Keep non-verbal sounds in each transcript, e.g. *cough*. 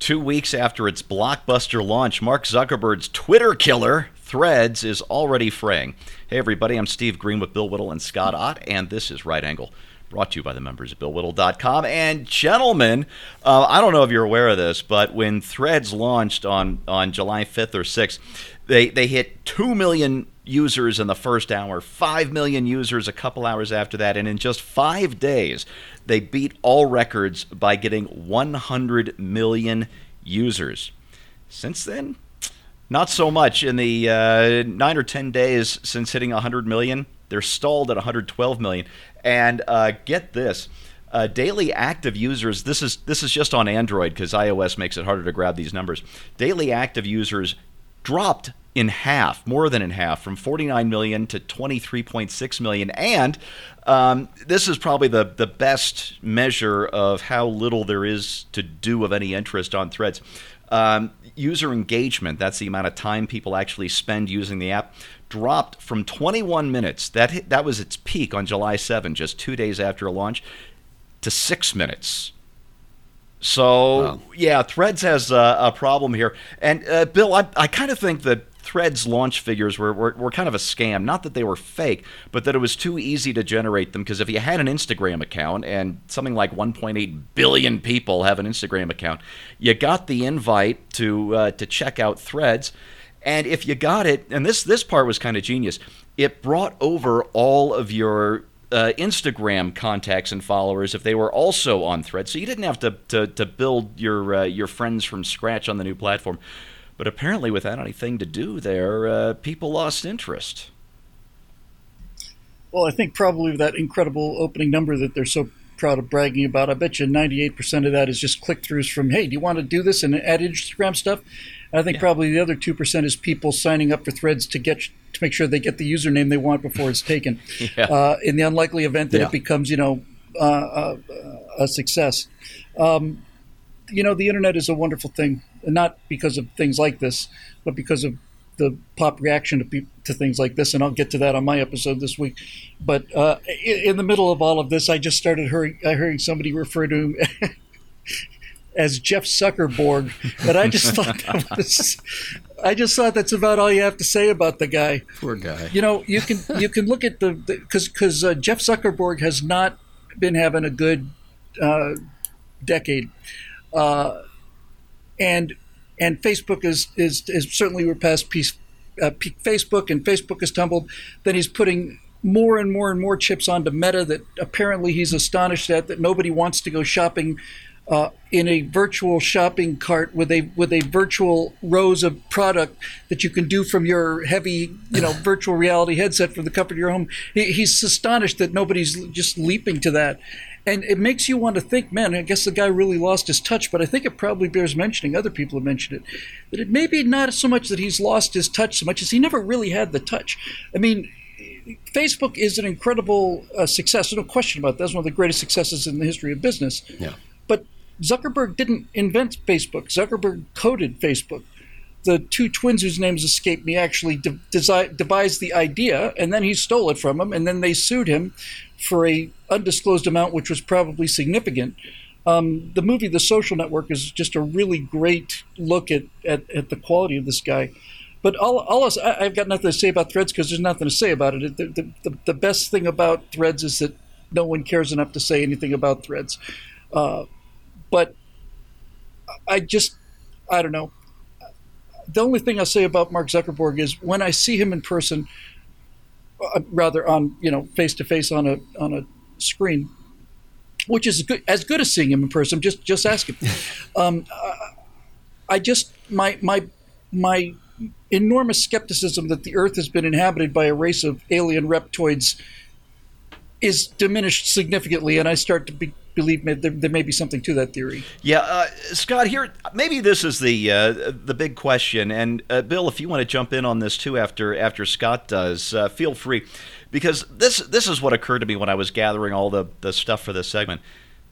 Two weeks after its blockbuster launch, Mark Zuckerberg's Twitter killer, Threads, is already fraying. Hey, everybody, I'm Steve Green with Bill Whittle and Scott Ott, and this is Right Angle, brought to you by the members of BillWhittle.com. And, gentlemen, uh, I don't know if you're aware of this, but when Threads launched on, on July 5th or 6th, they, they hit 2 million users in the first hour, 5 million users a couple hours after that, and in just five days, they beat all records by getting 100 million users. Since then, not so much. In the uh, nine or 10 days since hitting 100 million, they're stalled at 112 million. And uh, get this. Uh, daily active users. This is this is just on Android because iOS makes it harder to grab these numbers. Daily active users dropped in half, more than in half, from 49 million to 23.6 million. And um, this is probably the, the best measure of how little there is to do of any interest on threads. Um, user engagement, that's the amount of time people actually spend using the app, dropped from 21 minutes. That, that was its peak on July 7, just two days after launch, to six minutes. So wow. yeah, Threads has a, a, problem here. And uh, Bill, I, I kind of think that Threads launch figures were, were, were, kind of a scam. Not that they were fake, but that it was too easy to generate them. Because if you had an Instagram account, and something like 1.8 billion people have an Instagram account, you got the invite to uh, to check out Threads, and if you got it, and this this part was kind of genius, it brought over all of your uh, Instagram contacts and followers if they were also on Threads. So you didn't have to, to, to build your uh, your friends from scratch on the new platform. But apparently, without anything to do there, uh, people lost interest. Well, I think probably that incredible opening number that they're so proud of bragging about, I bet you 98% of that is just click throughs from, hey, do you want to do this and add Instagram stuff? I think yeah. probably the other 2% is people signing up for threads to get to make sure they get the username they want before it's taken. *laughs* yeah. uh, in the unlikely event that yeah. it becomes, you know, uh, uh, a success. Um, you know, the internet is a wonderful thing, not because of things like this, but because of the pop reaction to, pe- to things like this. And I'll get to that on my episode this week. But uh, in, in, the middle of all of this, I just started hearing, hearing somebody refer to him *laughs* as Jeff Zuckerborg, but I just thought that *laughs* was, I just thought that's about all you have to say about the guy. Poor guy. You know, you can you can look at the because because uh, Jeff Zuckerberg has not been having a good uh, decade. Uh, and and Facebook is is, is certainly we're past peace, uh, peak Facebook, and Facebook has tumbled. Then he's putting more and more and more chips onto Meta that apparently he's astonished at that nobody wants to go shopping uh, in a virtual shopping cart with a with a virtual rows of product that you can do from your heavy you know virtual reality headset from the comfort of your home. He, he's astonished that nobody's just leaping to that, and it makes you want to think, man, I guess the guy really lost his touch. But I think it probably bears mentioning. Other people have mentioned it that it may be not so much that he's lost his touch so much as he never really had the touch. I mean. Facebook is an incredible uh, success. No question about that. That's one of the greatest successes in the history of business. Yeah. Zuckerberg didn't invent Facebook. Zuckerberg coded Facebook. The two twins whose names escape me actually de- desi- devised the idea, and then he stole it from him, and then they sued him for a undisclosed amount, which was probably significant. Um, the movie The Social Network is just a really great look at, at, at the quality of this guy. But all, all else, I, have got nothing to say about Threads because there's nothing to say about it. The, the, the, the, best thing about Threads is that no one cares enough to say anything about Threads. Uh, but I just, I don't know. The only thing I'll say about Mark Zuckerberg is when I see him in person, uh, rather on you know face to face on a on a screen, which is good, as good as seeing him in person. Just just ask him. *laughs* Um, I just my my my enormous skepticism that the Earth has been inhabited by a race of alien reptoids is diminished significantly, and I start to be, believe there, there, may be something to that theory. Yeah, uh, Scott. Here, maybe this is the uh, the big question, and uh, Bill, if you want to jump in on this too after after Scott does, uh, feel free, because this this is what occurred to me when I was gathering all the the stuff for this segment.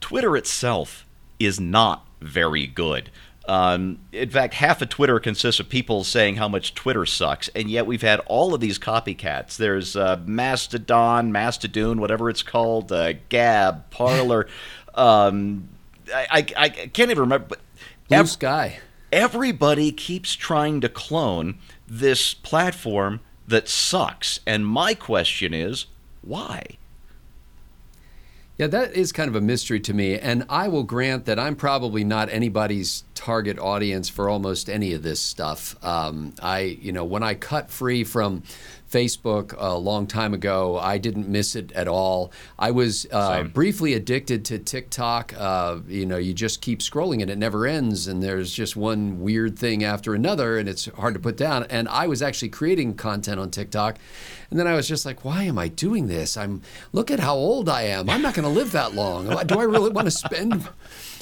Twitter itself is not very good. Um, in fact, half of Twitter consists of people saying how much Twitter sucks, and yet we've had all of these copycats. There's uh, Mastodon, Mastodon, whatever it's called, uh, Gab, Parler. *laughs* um, I, I, I, can't even remember, but Blue Ev- sky. everybody keeps trying to clone this platform that sucks. And my question is, why? Yeah, that is kind of a mystery to me. And I will grant that I'm probably not anybody's target audience for almost any of this stuff. Um, I, you know, when I cut free from Facebook a long time ago, I didn't miss it at all. I was uh, briefly addicted to TikTok. Uh, you know, you just keep scrolling and it never ends, and there's just one weird thing after another, and it's hard to put down. And I was actually creating content on TikTok, and then I was just like, why am I doing this? I'm look at how old I am. I'm not going to live that long. Do I really want to spend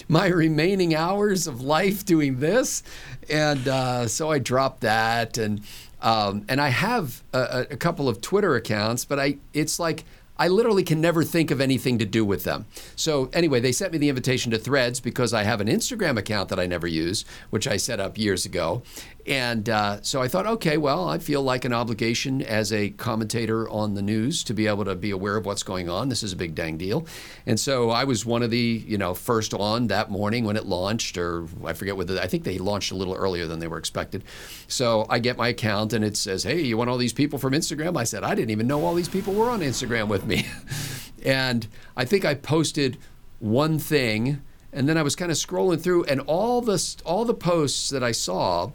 my remaining hours of life doing this? And uh, so I dropped that, and um, and I have a, a couple of Twitter accounts, but I it's like I literally can never think of anything to do with them. So anyway, they sent me the invitation to Threads because I have an Instagram account that I never use, which I set up years ago. And uh, so I thought, okay, well, I feel like an obligation as a commentator on the news to be able to be aware of what's going on. This is a big dang deal. And so I was one of the, you know, first on that morning when it launched, or I forget whether, I think they launched a little earlier than they were expected. So I get my account and it says, hey, you want all these people from Instagram? I said, I didn't even know all these people were on Instagram with me. *laughs* and I think I posted one thing and then I was kind of scrolling through and all the all the posts that I saw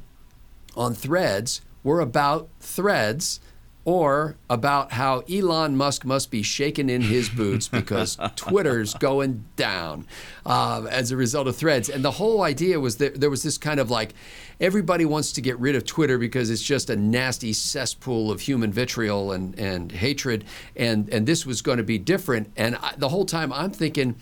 on threads were about threads or about how Elon Musk must be shaking in his *laughs* boots because Twitter's going down um, as a result of threads. And the whole idea was that there was this kind of like everybody wants to get rid of Twitter because it's just a nasty cesspool of human vitriol and, and hatred. And, and this was going to be different. And I, the whole time I'm thinking,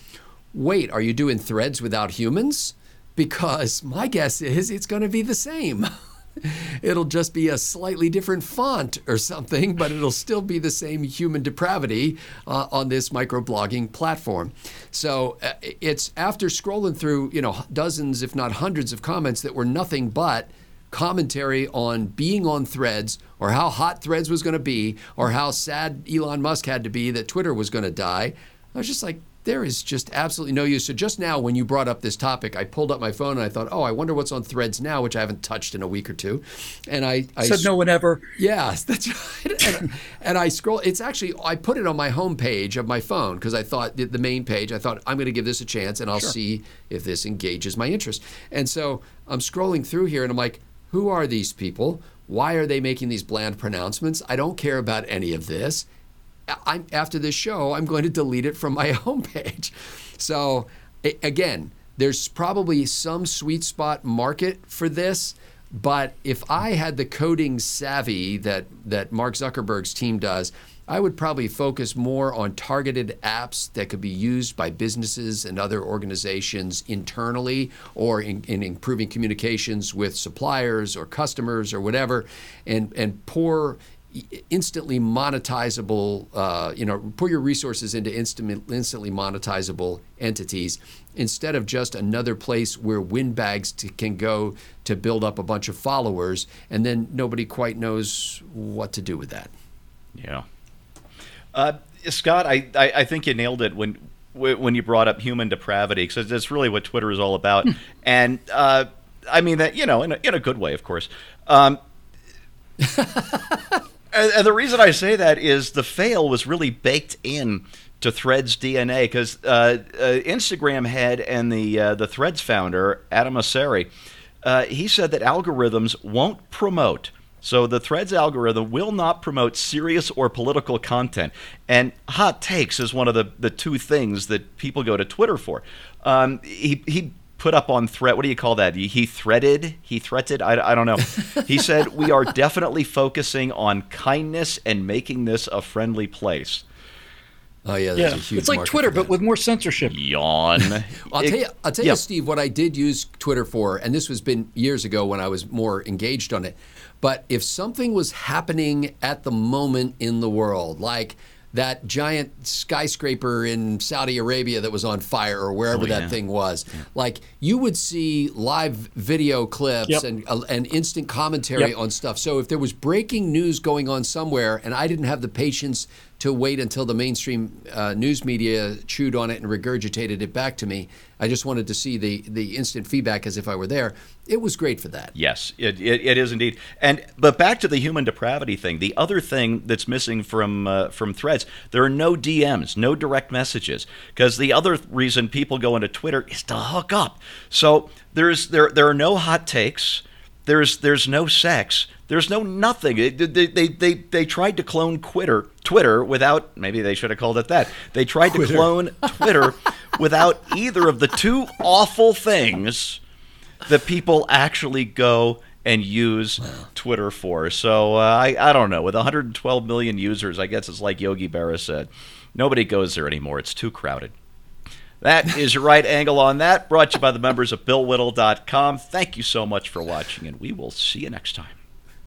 wait, are you doing threads without humans? Because my guess is it's going to be the same. *laughs* *laughs* it'll just be a slightly different font or something, but it'll still be the same human depravity uh, on this microblogging platform. So uh, it's after scrolling through, you know, dozens, if not hundreds of comments that were nothing but commentary on being on threads or how hot threads was going to be or how sad Elon Musk had to be that Twitter was going to die. I was just like, there is just absolutely no use. So just now, when you brought up this topic, I pulled up my phone and I thought, oh, I wonder what's on Threads now, which I haven't touched in a week or two. And I, I Said no one ever. yeah, *laughs* that's right. And, and I scroll. It's actually I put it on my home page of my phone because I thought the, the main page. I thought I'm going to give this a chance and I'll see if this engages my interest. And so I'm scrolling through here and I'm like, who are these people? Why are they making these bland pronouncements? I don't care about any of this. I'm, after this show, I'm going to delete it from my *laughs* homepage. So, again, there's probably some sweet spot market for this. But if I had the coding savvy that, that Mark Zuckerberg's team does, I would probably focus more on targeted apps that could be used by businesses and other organizations internally or in, in improving communications with suppliers or customers or whatever, and, and pour instantly monetizable, uh, you know, put your resources into instant, instantly monetizable entities instead of just another place where windbags t- can go to build up a bunch of followers and then nobody quite knows what to do with that. Yeah. Uh, Scott, I, I, I think you nailed it when when you brought up human depravity because that's really what Twitter is all about. and uh, I mean that you know in a, in a good way, of course. Um, *laughs* and, and the reason I say that is the fail was really baked in to Threads DNA because uh, uh, Instagram head and the uh, the Threads founder Adam Mosseri, uh, he said that algorithms won't promote. So the Threads algorithm will not promote serious or political content. And hot takes is one of the, the two things that people go to Twitter for. Um, he, he put up on threat. What do you call that? He, he threaded. He threated. I, I don't know. he *laughs* said we are definitely focusing on kindness and making this a friendly place. Oh yeah, there's Yeah, a huge it's like Twitter, but with more censorship. Yawn. *laughs* I'll tell you, I'll tell yeah. you, Steve, what I did use Twitter for, and this was been years ago when I was more engaged on it. But if something was happening at the moment in the world, like that giant skyscraper in Saudi Arabia that was on fire or wherever Oh, that thing was, like you would see live video clips Yep. and uh, and instant commentary Yep. on stuff. So if there was breaking news going on somewhere and I didn't have the patience to wait until the mainstream uh, news media chewed on it and regurgitated it back to me. I just wanted to see the the instant feedback as if I were there. It was great for that. Yes, it, it, it is indeed. And but back to the human depravity thing. The other thing that's missing from uh, from Threads, there are no DMs, no direct messages, because the other reason people go into Twitter is to hook up. So there's there there are no hot takes. There's there's no sex. There's no nothing. They, they, they, they, tried to clone Twitter, Twitter without, maybe they should have called it that. They tried to clone Twitter *laughs* without either of the two awful things that people actually go and use Twitter for. So uh, I, I don't know. With 112 million users, I guess it's like Yogi Berra said. Nobody goes there anymore. It's too crowded. That is your right angle on that. Brought to you by the members of BillWhittle.com. Thank you so much for watching, and we will see you next time.